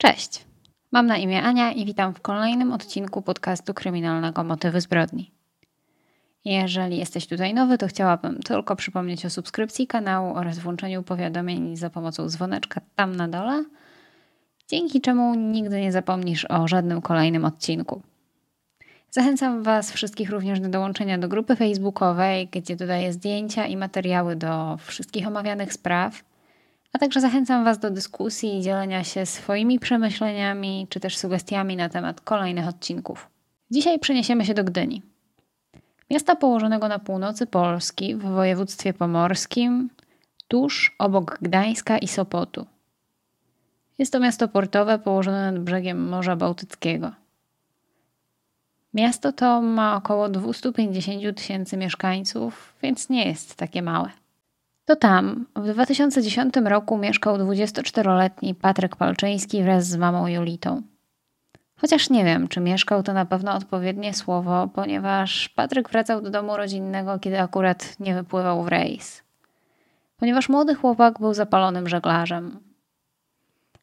Cześć, mam na imię Ania i witam w kolejnym odcinku podcastu kryminalnego Motywy zbrodni. Jeżeli jesteś tutaj nowy, to chciałabym tylko przypomnieć o subskrypcji kanału oraz włączeniu powiadomień za pomocą dzwoneczka tam na dole, dzięki czemu nigdy nie zapomnisz o żadnym kolejnym odcinku. Zachęcam Was wszystkich również do dołączenia do grupy facebookowej, gdzie dodaję zdjęcia i materiały do wszystkich omawianych spraw, a także zachęcam Was do dyskusji i dzielenia się swoimi przemyśleniami czy też sugestiami na temat kolejnych odcinków. Dzisiaj przeniesiemy się do Gdyni. Miasta położonego na północy Polski w województwie pomorskim, tuż obok Gdańska i Sopotu. Jest to miasto portowe położone nad brzegiem Morza Bałtyckiego. Miasto to ma około 250 tysięcy mieszkańców, więc nie jest takie małe. To tam w 2010 roku mieszkał 24-letni Patryk Palczyński wraz z mamą Julitą. Chociaż nie wiem, czy mieszkał to na pewno odpowiednie słowo, ponieważ Patryk wracał do domu rodzinnego, kiedy akurat nie wypływał w rejs. Ponieważ młody chłopak był zapalonym żeglarzem.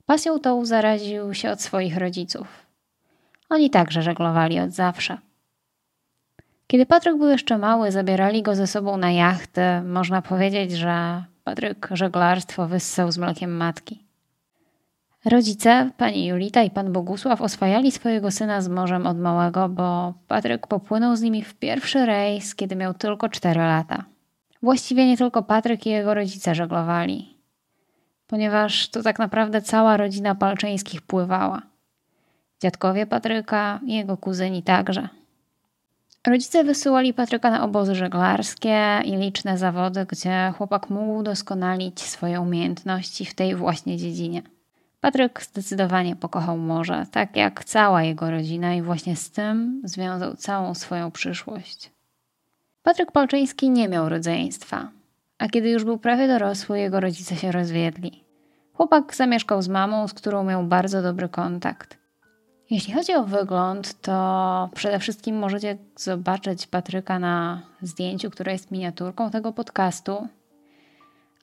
Pasją tą zaraził się od swoich rodziców. Oni także żeglowali od zawsze. Kiedy Patryk był jeszcze mały, zabierali go ze sobą na jachtę. Można powiedzieć, że Patryk żeglarstwo wyssał z mlekiem matki. Rodzice, pani Julita i pan Bogusław oswajali swojego syna z morzem od małego, bo Patryk popłynął z nimi w pierwszy rejs, kiedy miał tylko 4 lata. Właściwie nie tylko Patryk i jego rodzice żeglowali, ponieważ to tak naprawdę cała rodzina Palczyńskich pływała. Dziadkowie Patryka i jego kuzyni także. Rodzice wysyłali Patryka na obozy żeglarskie i liczne zawody, gdzie chłopak mógł doskonalić swoje umiejętności w tej właśnie dziedzinie. Patryk zdecydowanie pokochał morze, tak jak cała jego rodzina, i właśnie z tym związał całą swoją przyszłość. Patryk Palczyński nie miał rodzeństwa, a kiedy już był prawie dorosły, jego rodzice się rozwiedli. Chłopak zamieszkał z mamą, z którą miał bardzo dobry kontakt. Jeśli chodzi o wygląd, to przede wszystkim możecie zobaczyć Patryka na zdjęciu, które jest miniaturką tego podcastu.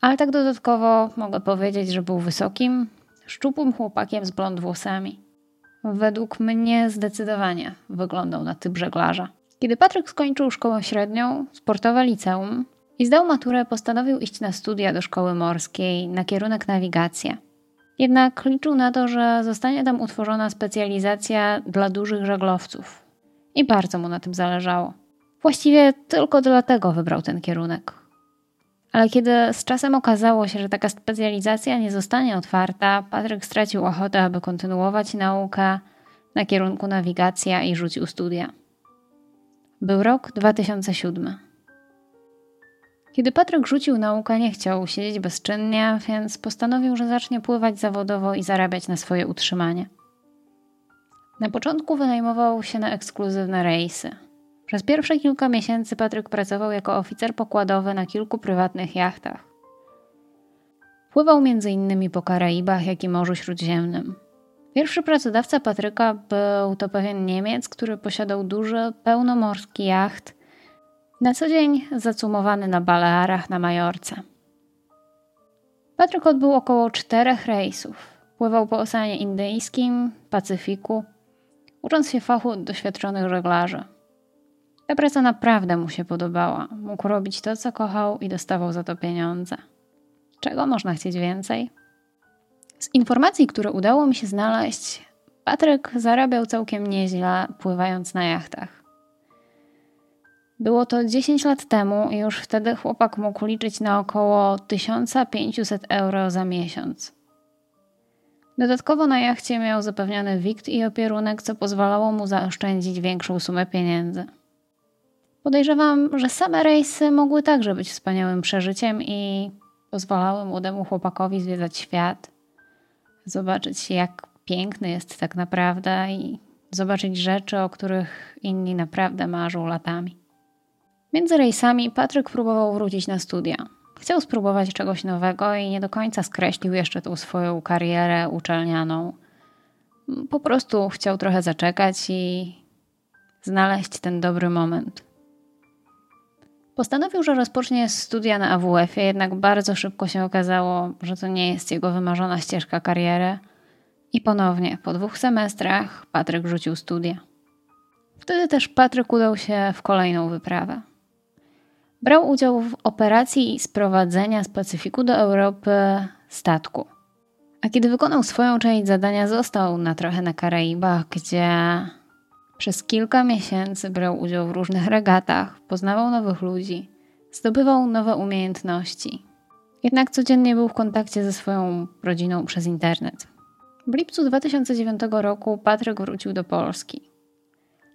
Ale tak dodatkowo mogę powiedzieć, że był wysokim, szczupłym chłopakiem z blond włosami. Według mnie zdecydowanie wyglądał na typ żeglarza. Kiedy Patryk skończył szkołę średnią, sportowe liceum i zdał maturę, postanowił iść na studia do szkoły morskiej na kierunek nawigacja. Jednak liczył na to, że zostanie tam utworzona specjalizacja dla dużych żaglowców. I bardzo mu na tym zależało. Właściwie tylko dlatego wybrał ten kierunek. Ale kiedy z czasem okazało się, że taka specjalizacja nie zostanie otwarta, Patryk stracił ochotę, aby kontynuować naukę na kierunku nawigacja i rzucił studia. Był rok 2007. Kiedy Patryk rzucił naukę, nie chciał siedzieć bezczynnie, więc postanowił, że zacznie pływać zawodowo i zarabiać na swoje utrzymanie. Na początku wynajmował się na ekskluzywne rejsy. Przez pierwsze kilka miesięcy Patryk pracował jako oficer pokładowy na kilku prywatnych jachtach. Pływał m.in. po Karaibach, jak i Morzu Śródziemnym. Pierwszy pracodawca Patryka był to pewien Niemiec, który posiadał duży, pełnomorski jacht – na co dzień zacumowany na Balearach na Majorce. Patryk odbył około czterech rejsów. Pływał po Oceanie Indyjskim, Pacyfiku, ucząc się fachu od doświadczonych żeglarzy. Ta praca naprawdę mu się podobała. Mógł robić to, co kochał i dostawał za to pieniądze. Czego można chcieć więcej? Z informacji, które udało mi się znaleźć, Patryk zarabiał całkiem nieźle, pływając na jachtach. Było to 10 lat temu i już wtedy chłopak mógł liczyć na około 1500 euro za miesiąc. Dodatkowo na jachcie miał zapewniony wikt i opierunek, co pozwalało mu zaoszczędzić większą sumę pieniędzy. Podejrzewam, że same rejsy mogły także być wspaniałym przeżyciem i pozwalały młodemu chłopakowi zwiedzać świat, zobaczyć jak piękny jest tak naprawdę i zobaczyć rzeczy, o których inni naprawdę marzą latami. Między rejsami Patryk próbował wrócić na studia. Chciał spróbować czegoś nowego i nie do końca skreślił jeszcze tą swoją karierę uczelnianą. Po prostu chciał trochę zaczekać i znaleźć ten dobry moment. Postanowił, że rozpocznie studia na AWF-ie, jednak bardzo szybko się okazało, że to nie jest jego wymarzona ścieżka kariery I ponownie, po dwóch semestrach, Patryk rzucił studia. Wtedy też Patryk udał się w kolejną wyprawę. Brał udział w operacji sprowadzenia z Pacyfiku do Europy statku. A kiedy wykonał swoją część zadania, został na trochę na Karaibach, gdzie przez kilka miesięcy brał udział w różnych regatach, poznawał nowych ludzi, zdobywał nowe umiejętności. Jednak codziennie był w kontakcie ze swoją rodziną przez internet. W lipcu 2009 roku Patryk wrócił do Polski.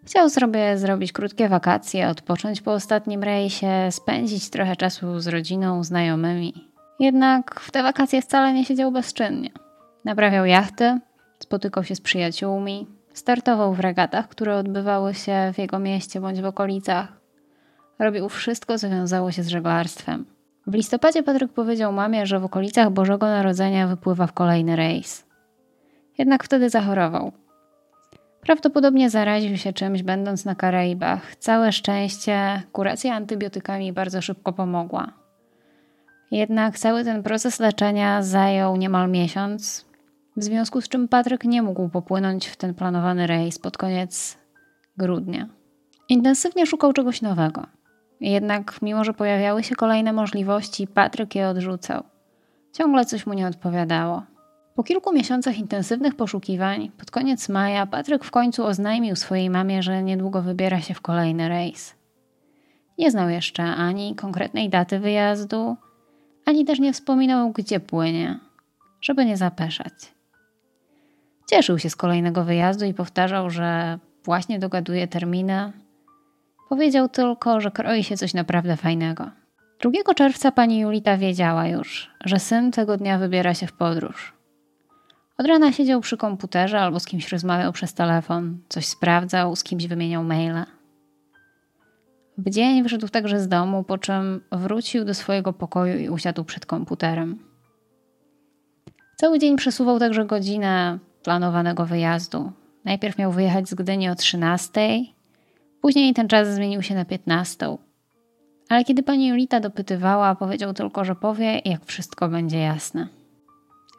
Chciał sobie zrobić krótkie wakacje, odpocząć po ostatnim rejsie, spędzić trochę czasu z rodziną, znajomymi. Jednak w te wakacje wcale nie siedział bezczynnie. Naprawiał jachty, spotykał się z przyjaciółmi, startował w regatach, które odbywały się w jego mieście bądź w okolicach. Robił wszystko, co wiązało się z żeglarstwem. W listopadzie Patryk powiedział mamie, że w okolicach Bożego Narodzenia wypływa w kolejny rejs. Jednak wtedy zachorował. Prawdopodobnie zaraził się czymś, będąc na Karaibach. Całe szczęście, kuracja antybiotykami bardzo szybko pomogła. Jednak cały ten proces leczenia zajął niemal miesiąc, w związku z czym Patryk nie mógł popłynąć w ten planowany rejs pod koniec grudnia. Intensywnie szukał czegoś nowego. Jednak, mimo że pojawiały się kolejne możliwości, Patryk je odrzucał. Ciągle coś mu nie odpowiadało. Po kilku miesiącach intensywnych poszukiwań, pod koniec maja, Patryk w końcu oznajmił swojej mamie, że niedługo wybiera się w kolejny rejs. Nie znał jeszcze ani konkretnej daty wyjazdu, ani też nie wspominał, gdzie płynie, żeby nie zapeszać. Cieszył się z kolejnego wyjazdu i powtarzał, że właśnie dogaduje terminy. Powiedział tylko, że kroi się coś naprawdę fajnego. 2 czerwca pani Julita wiedziała już, że syn tego dnia wybiera się w podróż. Od rana siedział przy komputerze albo z kimś rozmawiał przez telefon, coś sprawdzał, z kimś wymieniał maile. W dzień wyszedł także z domu, po czym wrócił do swojego pokoju i usiadł przed komputerem. Cały dzień przesuwał także godzinę planowanego wyjazdu. Najpierw miał wyjechać z Gdyni o 13, później ten czas zmienił się na 15. Ale kiedy pani Julita dopytywała, powiedział tylko, że powie, jak wszystko będzie jasne.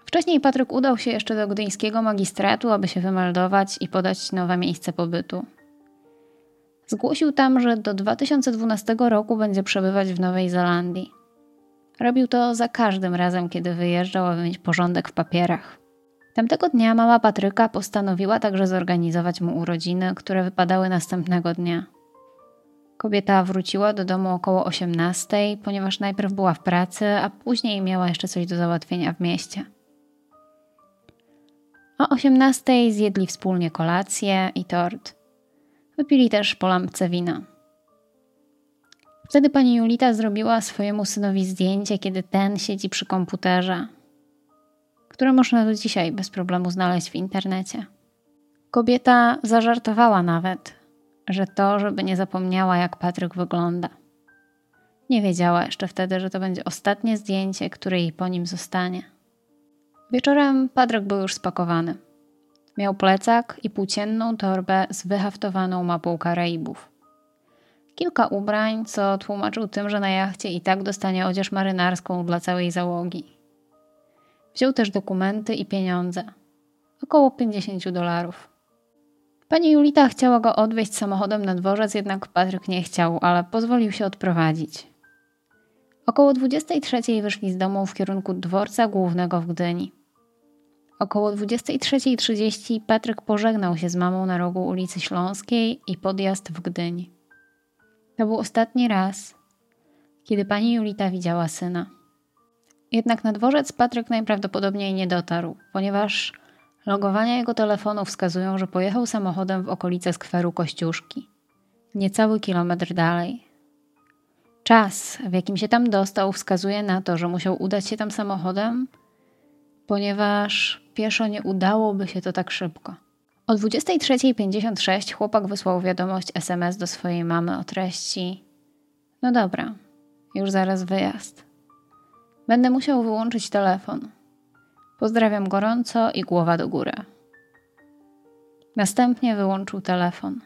Wcześniej Patryk udał się jeszcze do gdyńskiego magistratu, aby się wymeldować i podać nowe miejsce pobytu. Zgłosił tam, że do 2012 roku będzie przebywać w Nowej Zelandii. Robił to za każdym razem, kiedy wyjeżdżał, aby mieć porządek w papierach. Tamtego dnia mama Patryka postanowiła także zorganizować mu urodziny, które wypadały następnego dnia. Kobieta wróciła do domu około 18, ponieważ najpierw była w pracy, a później miała jeszcze coś do załatwienia w mieście. O 18 zjedli wspólnie kolację i tort. Wypili też po lampce wina. Wtedy pani Julita zrobiła swojemu synowi zdjęcie, kiedy ten siedzi przy komputerze, które można do dzisiaj bez problemu znaleźć w internecie. Kobieta zażartowała nawet, że to, żeby nie zapomniała, jak Patryk wygląda. Nie wiedziała jeszcze wtedy, że to będzie ostatnie zdjęcie, które jej po nim zostanie. Wieczorem Patryk był już spakowany. Miał plecak i płócienną torbę z wyhaftowaną mapą Karaibów. Kilka ubrań, co tłumaczył tym, że na jachcie i tak dostanie odzież marynarską dla całej załogi. Wziął też dokumenty i pieniądze. Około 50 dolarów. Pani Julita chciała go odwieźć samochodem na dworzec, jednak Patryk nie chciał, ale pozwolił się odprowadzić. Około 23 wyszli z domu w kierunku dworca głównego w Gdyni. Około 23.30 Patryk pożegnał się z mamą na rogu ulicy Śląskiej i podjazd w Gdyni. To był ostatni raz, kiedy pani Julita widziała syna. Jednak na dworzec Patryk najprawdopodobniej nie dotarł, ponieważ logowania jego telefonu wskazują, że pojechał samochodem w okolice skweru Kościuszki, niecały kilometr dalej. Czas, w jakim się tam dostał, wskazuje na to, że musiał udać się tam samochodem, ponieważ pieszo nie udałoby się to tak szybko. O 23.56 chłopak wysłał wiadomość SMS do swojej mamy o treści: No dobra, już zaraz wyjazd. Będę musiał wyłączyć telefon. Pozdrawiam gorąco i głowa do góry. Następnie wyłączył telefon.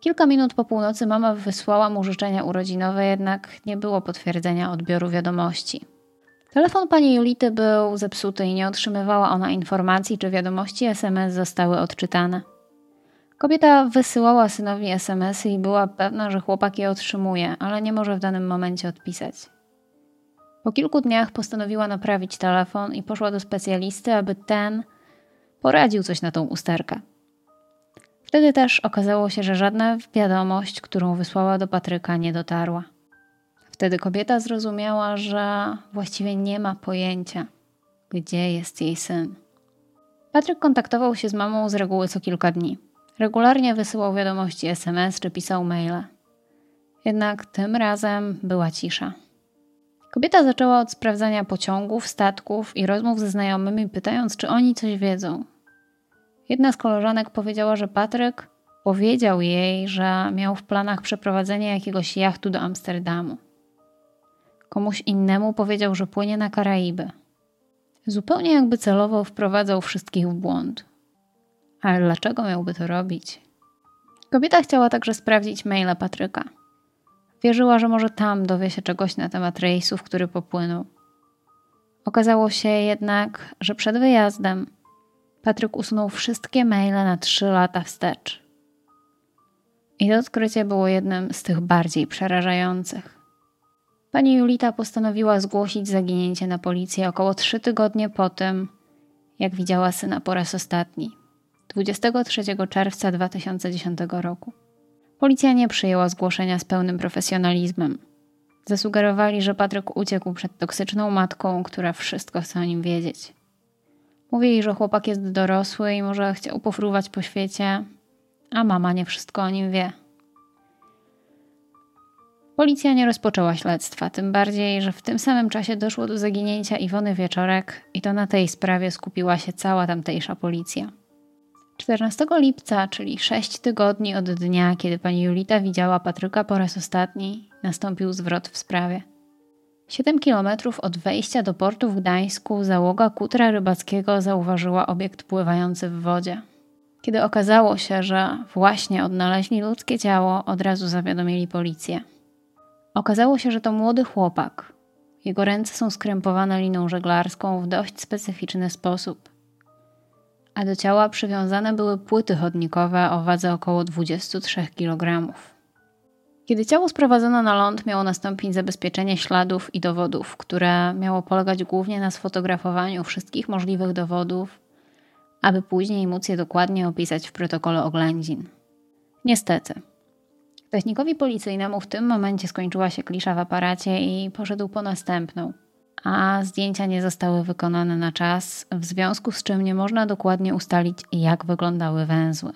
Kilka minut po północy mama wysłała mu życzenia urodzinowe, jednak nie było potwierdzenia odbioru wiadomości. Telefon pani Julity był zepsuty i nie otrzymywała ona informacji, czy wiadomości SMS zostały odczytane. Kobieta wysyłała synowi SMSy i była pewna, że chłopak je otrzymuje, ale nie może w danym momencie odpisać. Po kilku dniach postanowiła naprawić telefon i poszła do specjalisty, aby ten poradził coś na tą usterkę. Wtedy też okazało się, że żadna wiadomość, którą wysłała do Patryka, nie dotarła. Wtedy kobieta zrozumiała, że właściwie nie ma pojęcia, gdzie jest jej syn. Patryk kontaktował się z mamą z reguły co kilka dni. Regularnie wysyłał wiadomości SMS czy pisał maile. Jednak tym razem była cisza. Kobieta zaczęła od sprawdzania pociągów, statków i rozmów ze znajomymi, pytając, czy oni coś wiedzą. Jedna z koleżanek powiedziała, że Patryk powiedział jej, że miał w planach przeprowadzenie jakiegoś jachtu do Amsterdamu. Komuś innemu powiedział, że płynie na Karaiby. Zupełnie jakby celowo wprowadzał wszystkich w błąd. Ale dlaczego miałby to robić? Kobieta chciała także sprawdzić maile Patryka. Wierzyła, że może tam dowie się czegoś na temat rejsu, w który popłynął. Okazało się jednak, że przed wyjazdem Patryk usunął wszystkie maile na trzy lata wstecz. I to odkrycie było jednym z tych bardziej przerażających. Pani Julita postanowiła zgłosić zaginięcie na policję około trzy tygodnie po tym, jak widziała syna po raz ostatni, 23 czerwca 2010 roku. Policja nie przyjęła zgłoszenia z pełnym profesjonalizmem. Zasugerowali, że Patryk uciekł przed toksyczną matką, która wszystko chce o nim wiedzieć. Mówili, że chłopak jest dorosły i może chciał pofruwać po świecie, a mama nie wszystko o nim wie. Policja nie rozpoczęła śledztwa, tym bardziej, że w tym samym czasie doszło do zaginięcia Iwony Wieczorek i to na tej sprawie skupiła się cała tamtejsza policja. 14 lipca, czyli 6 tygodni od dnia, kiedy pani Julita widziała Patryka po raz ostatni, nastąpił zwrot w sprawie. 7 kilometrów od wejścia do portu w Gdańsku załoga kutra rybackiego zauważyła obiekt pływający w wodzie. Kiedy okazało się, że właśnie odnaleźli ludzkie ciało, od razu zawiadomili policję. Okazało się, że to młody chłopak. Jego ręce są skrępowane liną żeglarską w dość specyficzny sposób. A do ciała przywiązane były płyty chodnikowe o wadze około 23 kg. Kiedy ciało sprowadzono na ląd, miało nastąpić zabezpieczenie śladów i dowodów, które miało polegać głównie na sfotografowaniu wszystkich możliwych dowodów, aby później móc je dokładnie opisać w protokole oględzin. Niestety, Technikowi policyjnemu w tym momencie skończyła się klisza w aparacie i poszedł po następną, a zdjęcia nie zostały wykonane na czas, w związku z czym nie można dokładnie ustalić, jak wyglądały węzły.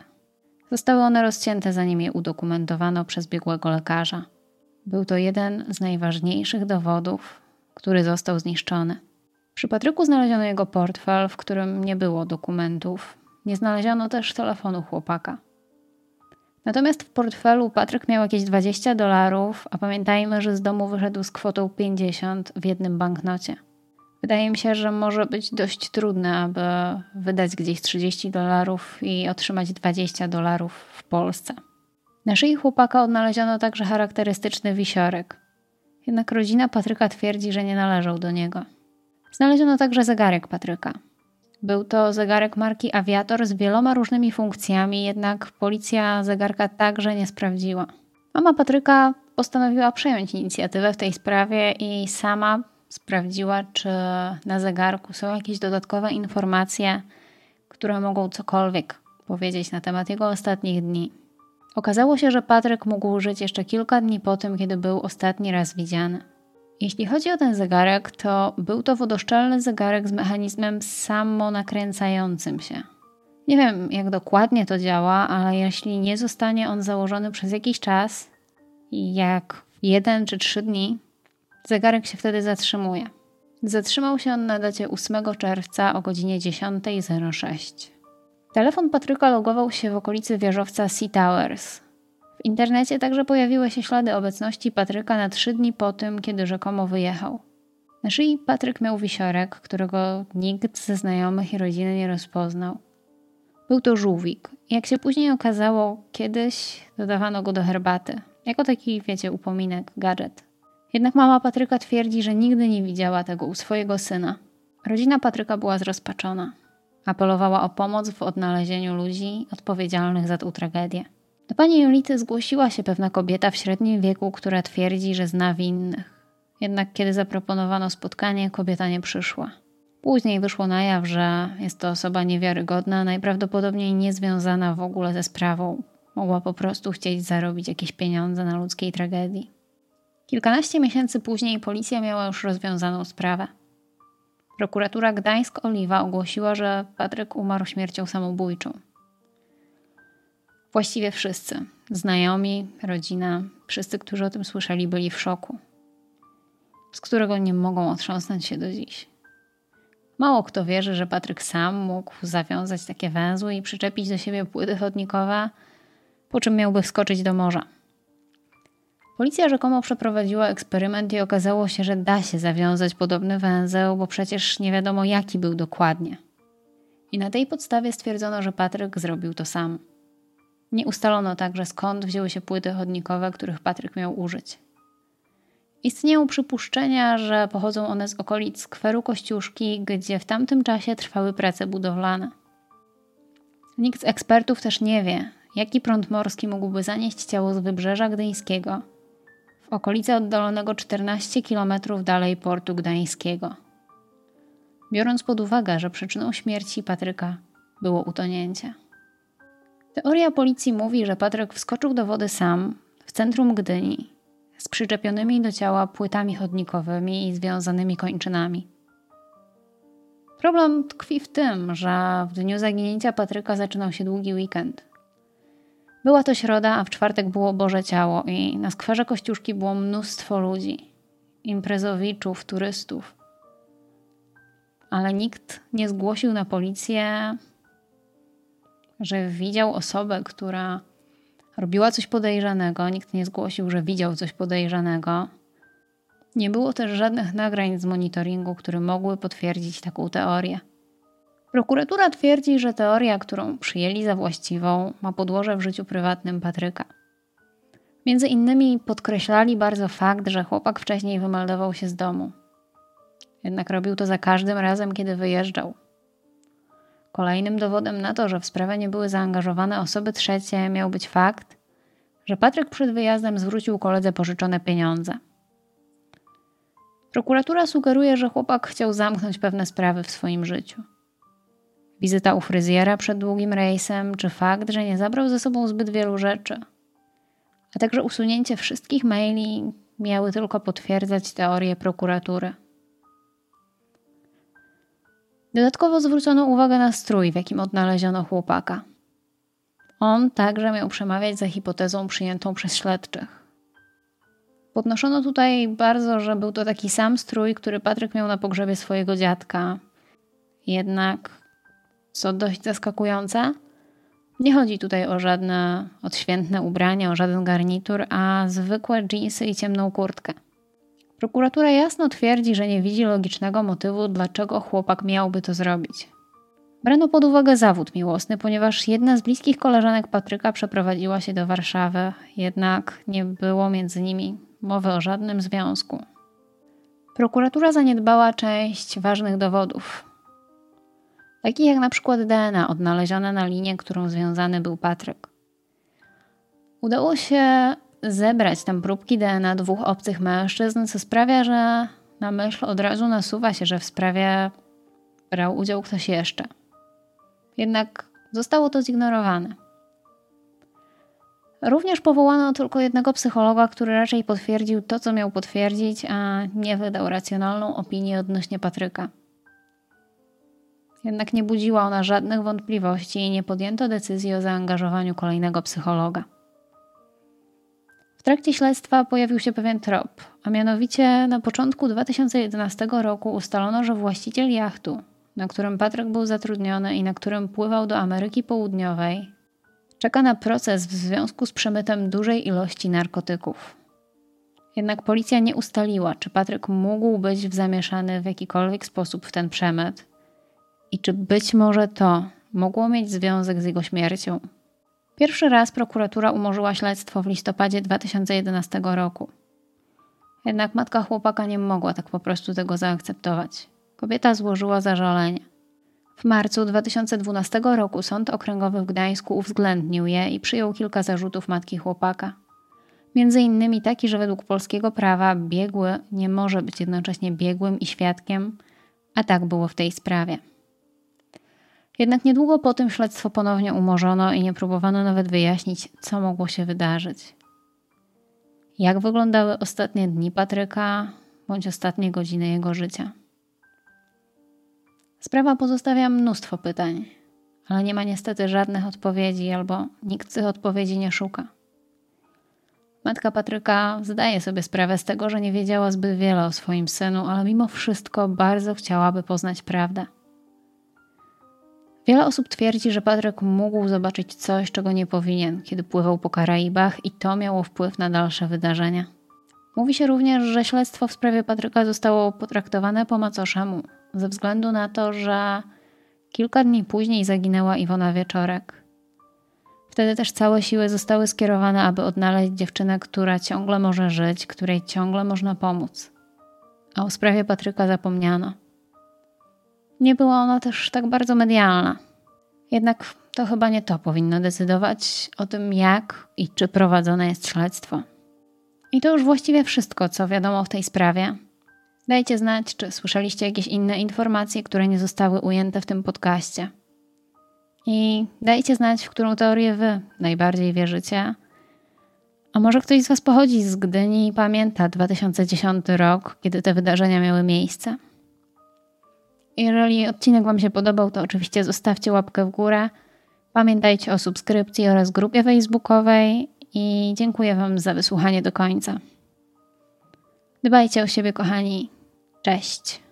Zostały one rozcięte, zanim je udokumentowano przez biegłego lekarza. Był to jeden z najważniejszych dowodów, który został zniszczony. Przy Patryku znaleziono jego portfel, w którym nie było dokumentów. Nie znaleziono też telefonu chłopaka. Natomiast w portfelu Patryk miał jakieś 20 dolarów, a pamiętajmy, że z domu wyszedł z kwotą 50 w jednym banknocie. Wydaje mi się, że może być dość trudne, aby wydać gdzieś 30 dolarów i otrzymać 20 dolarów w Polsce. Na szyi chłopaka odnaleziono także charakterystyczny wisiorek. Jednak rodzina Patryka twierdzi, że nie należał do niego. Znaleziono także zegarek Patryka. Był to zegarek marki Aviator z wieloma różnymi funkcjami, jednak policja zegarka także nie sprawdziła. Mama Patryka postanowiła przejąć inicjatywę w tej sprawie i sama sprawdziła, czy na zegarku są jakieś dodatkowe informacje, które mogą cokolwiek powiedzieć na temat jego ostatnich dni. Okazało się, że Patryk mógł żyć jeszcze kilka dni po tym, kiedy był ostatni raz widziany. Jeśli chodzi o ten zegarek, to był to wodoszczelny zegarek z mechanizmem samonakręcającym się. Nie wiem, jak dokładnie to działa, ale jeśli nie zostanie on założony przez jakiś czas, jak jeden czy trzy dni, zegarek się wtedy zatrzymuje. Zatrzymał się on na dacie 8 czerwca o godzinie 10.06. Telefon Patryka logował się w okolicy wieżowca Sea Towers, w internecie także pojawiły się ślady obecności Patryka na trzy dni po tym, kiedy rzekomo wyjechał. Na szyi Patryk miał wisiorek, którego nikt ze znajomych i rodziny nie rozpoznał. Był to żółwik. Jak się później okazało, kiedyś dodawano go do herbaty. Jako taki, wiecie, upominek, gadżet. Jednak mama Patryka twierdzi, że nigdy nie widziała tego u swojego syna. Rodzina Patryka była zrozpaczona. Apelowała o pomoc w odnalezieniu ludzi odpowiedzialnych za tę tragedię. Do pani Jolity zgłosiła się pewna kobieta w średnim wieku, która twierdzi, że zna winnych. Jednak kiedy zaproponowano spotkanie, kobieta nie przyszła. Później wyszło na jaw, że jest to osoba niewiarygodna, najprawdopodobniej niezwiązana w ogóle ze sprawą. Mogła po prostu chcieć zarobić jakieś pieniądze na ludzkiej tragedii. Kilkanaście miesięcy później policja miała już rozwiązaną sprawę. Prokuratura Gdańsk-Oliwa ogłosiła, że Patryk umarł śmiercią samobójczą. Właściwie wszyscy znajomi, rodzina, wszyscy, którzy o tym słyszeli, byli w szoku, z którego nie mogą otrząsnąć się do dziś. Mało kto wierzy, że Patryk sam mógł zawiązać takie węzły i przyczepić do siebie płyty chodnikowe, po czym miałby wskoczyć do morza. Policja rzekomo przeprowadziła eksperyment i okazało się, że da się zawiązać podobny węzeł, bo przecież nie wiadomo jaki był dokładnie. I na tej podstawie stwierdzono, że Patryk zrobił to sam. Nie ustalono także skąd wzięły się płyty chodnikowe, których Patryk miał użyć. Istnieją przypuszczenia, że pochodzą one z okolic skweru Kościuszki, gdzie w tamtym czasie trwały prace budowlane. Nikt z ekspertów też nie wie, jaki prąd morski mógłby zanieść ciało z wybrzeża gdyńskiego w okolice oddalonego 14 km dalej portu gdańskiego. Biorąc pod uwagę, że przyczyną śmierci Patryka było utonięcie. Teoria policji mówi, że Patryk wskoczył do wody sam w centrum Gdyni z przyczepionymi do ciała płytami chodnikowymi i związanymi kończynami. Problem tkwi w tym, że w dniu zaginięcia Patryka zaczynał się długi weekend. Była to środa, a w czwartek było Boże Ciało i na skwerze Kościuszki było mnóstwo ludzi, imprezowiczów, turystów. Ale nikt nie zgłosił na policję, że widział osobę, która robiła coś podejrzanego. Nikt nie zgłosił, że widział coś podejrzanego. Nie było też żadnych nagrań z monitoringu, które mogły potwierdzić taką teorię. Prokuratura twierdzi, że teoria, którą przyjęli za właściwą, ma podłoże w życiu prywatnym Patryka. Między innymi podkreślali bardzo fakt, że chłopak wcześniej wymeldował się z domu. Jednak robił to za każdym razem, kiedy wyjeżdżał. Kolejnym dowodem na to, że w sprawę nie były zaangażowane osoby trzecie, miał być fakt, że Patryk przed wyjazdem zwrócił koledze pożyczone pieniądze. Prokuratura sugeruje, że chłopak chciał zamknąć pewne sprawy w swoim życiu. Wizyta u fryzjera przed długim rejsem, czy fakt, że nie zabrał ze sobą zbyt wielu rzeczy, a także usunięcie wszystkich maili miały tylko potwierdzać teorię prokuratury. Dodatkowo zwrócono uwagę na strój, w jakim odnaleziono chłopaka. On także miał przemawiać za hipotezą przyjętą przez śledczych. Podnoszono tutaj bardzo, że był to taki sam strój, który Patryk miał na pogrzebie swojego dziadka. Jednak, co dość zaskakujące, nie chodzi tutaj o żadne odświętne ubranie, o żaden garnitur, a zwykłe dżinsy i ciemną kurtkę. Prokuratura jasno twierdzi, że nie widzi logicznego motywu, dlaczego chłopak miałby to zrobić. Brano pod uwagę zawód miłosny, ponieważ jedna z bliskich koleżanek Patryka przeprowadziła się do Warszawy, jednak nie było między nimi mowy o żadnym związku. Prokuratura zaniedbała część ważnych dowodów, takich jak na przykład DNA odnalezione na linie, którą związany był Patryk. Udało się zebrać tam próbki DNA dwóch obcych mężczyzn, co sprawia, że na myśl od razu nasuwa się, że w sprawie brał udział ktoś jeszcze. Jednak zostało to zignorowane. Również powołano tylko jednego psychologa, który raczej potwierdził to, co miał potwierdzić, a nie wydał racjonalną opinię odnośnie Patryka. Jednak nie budziła ona żadnych wątpliwości i nie podjęto decyzji o zaangażowaniu kolejnego psychologa. Trakcie śledztwa pojawił się pewien trop, a mianowicie na początku 2011 roku ustalono, że właściciel jachtu, na którym Patryk był zatrudniony i na którym pływał do Ameryki Południowej, czeka na proces w związku z przemytem dużej ilości narkotyków. Jednak policja nie ustaliła, czy Patryk mógł być zamieszany w jakikolwiek sposób w ten przemyt i czy być może to mogło mieć związek z jego śmiercią. Pierwszy raz prokuratura umorzyła śledztwo w listopadzie 2011 roku. Jednak matka chłopaka nie mogła tak po prostu tego zaakceptować. Kobieta złożyła zażalenie. W marcu 2012 roku Sąd Okręgowy w Gdańsku uwzględnił je i przyjął kilka zarzutów matki chłopaka. Między innymi taki, że według polskiego prawa biegły nie może być jednocześnie biegłym i świadkiem, a tak było w tej sprawie. Jednak niedługo po tym śledztwo ponownie umorzono i nie próbowano nawet wyjaśnić, co mogło się wydarzyć. Jak wyglądały ostatnie dni Patryka bądź ostatnie godziny jego życia? Sprawa pozostawia mnóstwo pytań, ale nie ma niestety żadnych odpowiedzi albo nikt tych odpowiedzi nie szuka. Matka Patryka zdaje sobie sprawę z tego, że nie wiedziała zbyt wiele o swoim synu, ale mimo wszystko bardzo chciałaby poznać prawdę. Wiele osób twierdzi, że Patryk mógł zobaczyć coś, czego nie powinien, kiedy pływał po Karaibach, i to miało wpływ na dalsze wydarzenia. Mówi się również, że śledztwo w sprawie Patryka zostało potraktowane po macoszemu, ze względu na to, że kilka dni później zaginęła Iwona Wieczorek. Wtedy też całe siły zostały skierowane, aby odnaleźć dziewczynę, która ciągle może żyć, której ciągle można pomóc. A o sprawie Patryka zapomniano. Nie była ona też tak bardzo medialna. Jednak to chyba nie to powinno decydować o tym, jak i czy prowadzone jest śledztwo. I to już właściwie wszystko, co wiadomo w tej sprawie. Dajcie znać, czy słyszeliście jakieś inne informacje, które nie zostały ujęte w tym podcaście. I dajcie znać, w którą teorię wy najbardziej wierzycie. A może ktoś z Was pochodzi z Gdyni i pamięta 2010 rok, kiedy te wydarzenia miały miejsce? Jeżeli odcinek Wam się podobał, to oczywiście zostawcie łapkę w górę. Pamiętajcie o subskrypcji oraz grupie facebookowej i dziękuję Wam za wysłuchanie do końca. Dbajcie o siebie, kochani. Cześć.